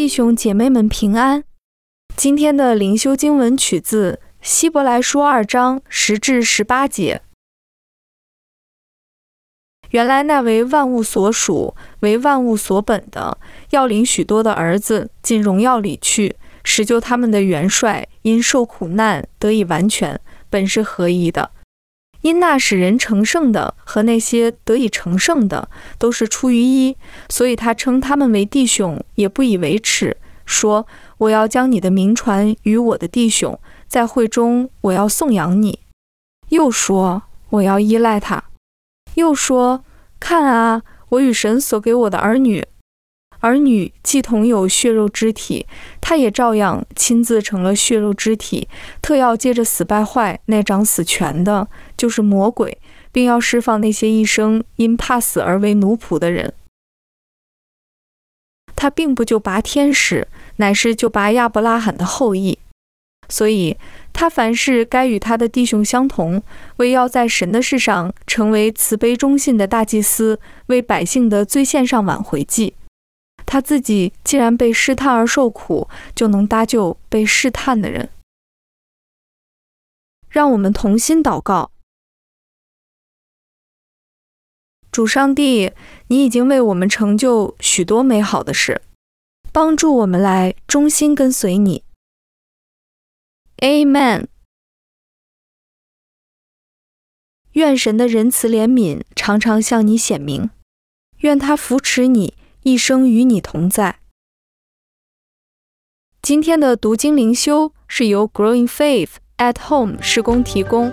弟兄姐妹们平安。今天的灵修经文取自希伯来书二章十至十八节。原来那为万物所属、为万物所本的，要领许多的儿子进荣耀里去，使救他们的元帅因受苦难得以完全，本是合一的。因那使人成圣的和那些得以成圣的，都是出于一，所以他称他们为弟兄，也不以为耻，说：“我要将你的名传与我的弟兄，在会中我要颂扬你。”又说：“我要依赖他。”又说：“看啊，我与神所给我的儿女。”儿女既同有血肉之体，他也照样亲自成了血肉之体，特要接着死败坏那掌死权的，就是魔鬼，并要释放那些一生因怕死而为奴仆的人。他并不就拔天使，乃是就拔亚伯拉罕的后裔。所以，他凡事该与他的弟兄相同，为要在神的事上成为慈悲忠信的大祭司，为百姓的罪献上挽回祭。他自己既然被试探而受苦，就能搭救被试探的人。让我们同心祷告：主上帝，你已经为我们成就许多美好的事，帮助我们来忠心跟随你。Amen。愿神的仁慈怜悯常常向你显明，愿他扶持你。一生与你同在。今天的读经灵修是由 Growing Faith at Home 施工提供。